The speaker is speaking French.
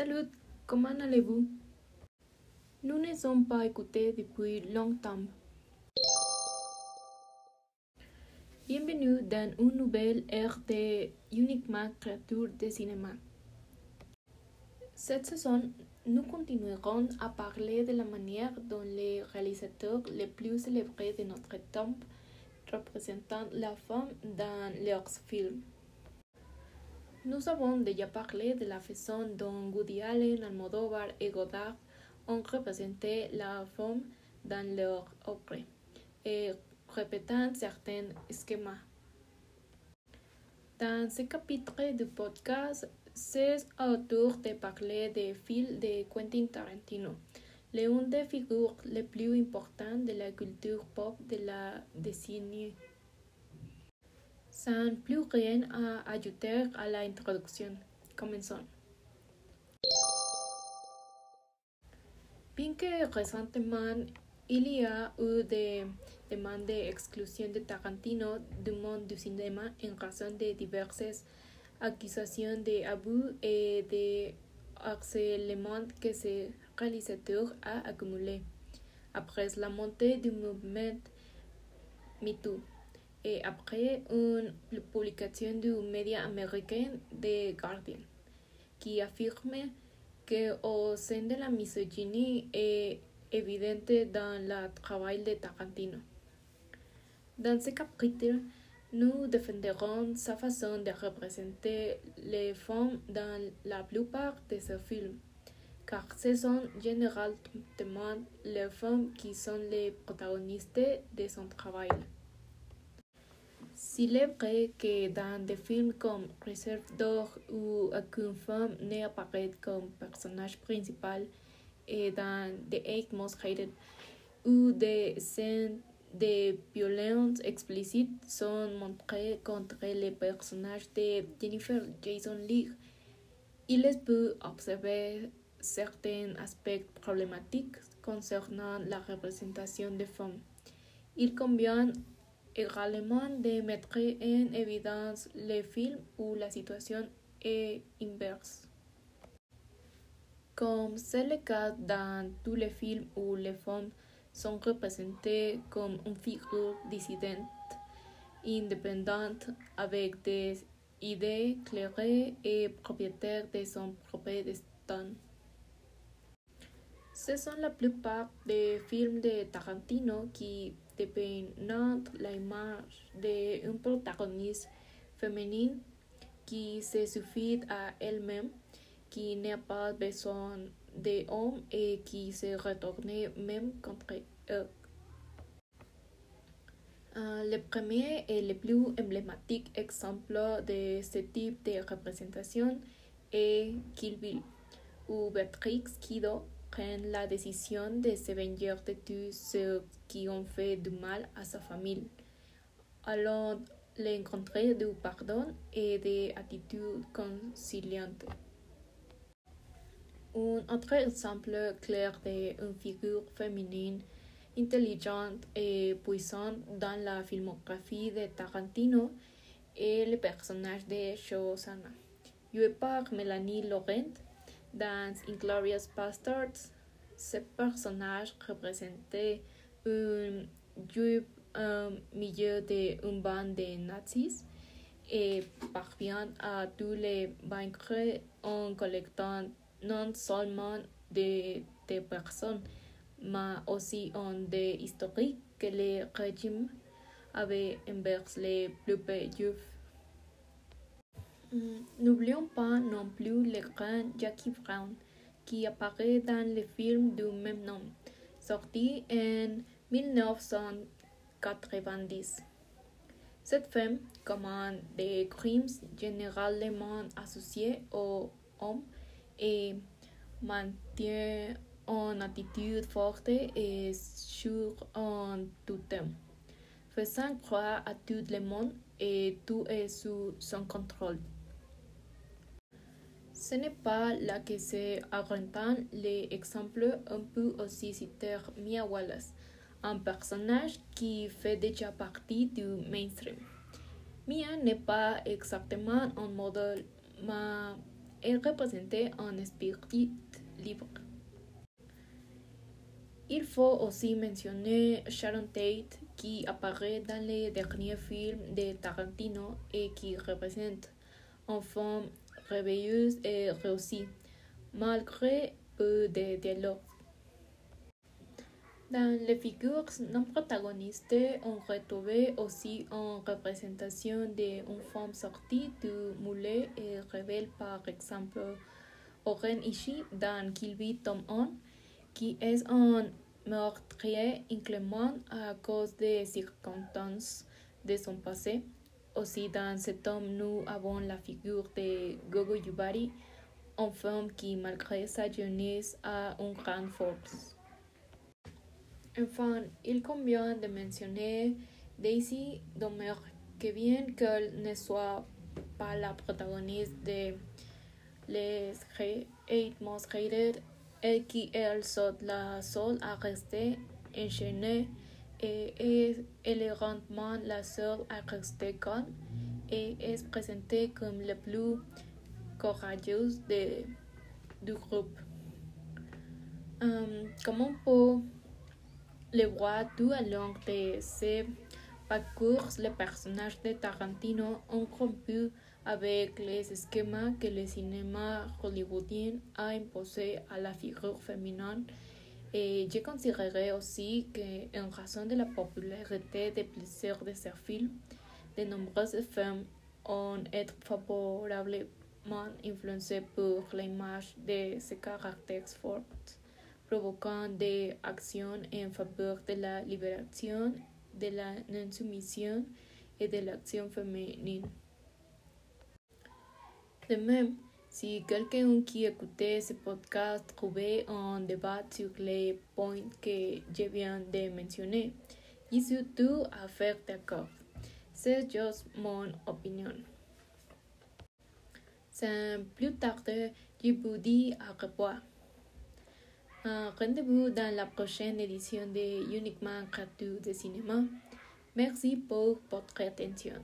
Salut, comment allez-vous Nous ne sommes pas écoutés depuis longtemps. Bienvenue dans une nouvelle ère de uniquement créatures de cinéma. Cette saison, nous continuerons à parler de la manière dont les réalisateurs les plus célébrés de notre temps représentent la femme dans leurs films. Nous avons déjà parlé de la façon dont Woody Allen, Almodóvar et Godard ont représenté la femme dans leurs œuvres et répétant certains schémas. Dans ce chapitre du podcast, c'est au tour de parler des films de Quentin Tarantino, l'une des figures les plus importantes de la culture pop de la décennie. Sans plus rien à ajouter à l'introduction, commençons. Bien que récemment il y a eu des demandes d'exclusion de Tarantino du monde du cinéma en raison de diverses accusations d'abus et de harcèlement que ce réalisateur a accumulé après la montée du mouvement MeToo et après une publication du média américain The Guardian qui affirme que au sein de la misogynie est évidente dans le travail de Tarantino. Dans ce chapitre, nous défendrons sa façon de représenter les femmes dans la plupart de ses films, car ce sont généralement les femmes qui sont les protagonistes de son travail. S'il est vrai que dans des films comme Réserve d'or où aucune femme n'apparaît comme personnage principal et dans The Eight Most Hated où des scènes de violence explicites sont montrées contre les personnages de Jennifer Jason Leigh, il est peut observer certains aspects problématiques concernant la représentation des femmes. Il convient également de mettre en évidence les films où la situation est inverse. Comme c'est le cas dans tous les films où les femmes sont représentées comme une figure dissidente, indépendante, avec des idées claires et propriétaire de son propre destin. Ce sont la plupart des films de Tarantino qui dépeignent l'image d'une protagoniste féminine qui se suffit à elle-même, qui n'a pas besoin d'hommes et qui se retourne même contre eux. Euh, le premier et le plus emblématique exemple de ce type de représentation est Kill Bill, où Beatrix Kido la décision de se venger de tous ceux qui ont fait du mal à sa famille, allant l'encontrer du pardon et des attitudes conciliantes. Un autre exemple clair d'une figure féminine intelligente et puissante dans la filmographie de Tarantino est le personnage de Shosanna, joué par Melanie Laurent dans Inglorious Bastards. Ce personnage représentait un juif au milieu d'une bande de nazis et parvient à tous les vaincre en collectant non seulement des, personnes, mais aussi en des historiques que le régime avait envers les peuples juifs. N'oublions pas non plus le grand Jackie Brown, qui apparaît dans le film du même nom, sorti en 1990. Cette femme commande des crimes généralement associés aux hommes et maintient une attitude forte et sûre en tout temps, faisant croire à tout le monde et tout est sous son contrôle. Ce n'est pas là que se arrêtent les exemples un peu aussi citer Mia Wallace, un personnage qui fait déjà partie du mainstream. Mia n'est pas exactement un modèle, mais est représenté en spirit libre. Il faut aussi mentionner Sharon Tate qui apparaît dans les derniers films de Tarantino et qui représente une femme réveilleuse et réussie, malgré peu de dialogues. Dans les figures non protagonistes, on retrouve aussi une représentation d'une femme sortie du moulin et révèle par exemple Oren Ishii dans Kill Bill Tom 1, qui est un meurtrier inclément à cause des circonstances de son passé. Aussi dans cet homme, nous avons la figure de Gogo Yubari, une femme qui, malgré sa jeunesse, a une grande force. Enfin, il convient de mentionner Daisy Domer, que bien qu'elle ne soit pas la protagoniste de Les Eight Most Hated, et qui elle saute la seule à rester enchaînée et est élégantement la seule à rester calme et est présentée comme la plus courageuse du groupe. Um, comme on peut le voir tout au long de ces parcours, les personnages de Tarantino ont rompu avec les schémas que le cinéma hollywoodien a imposés à la figure féminine. Et je considérerais aussi qu'en raison de la popularité de plusieurs de ces films, de nombreuses femmes ont été favorablement influencées par l'image de ces caractères forts provoquant des actions en faveur de la libération, de la non-soumission et de l'action féminine. De même, si quelqu'un qui écoutait ce podcast trouvait un débat sur les points que je viens de mentionner, je suis tout à faire d'accord. C'est juste mon opinion. Sans plus tarder, je vous dis à revoir. Un rendez-vous dans la prochaine édition de Uniquement gratuit de cinéma. Merci pour votre attention.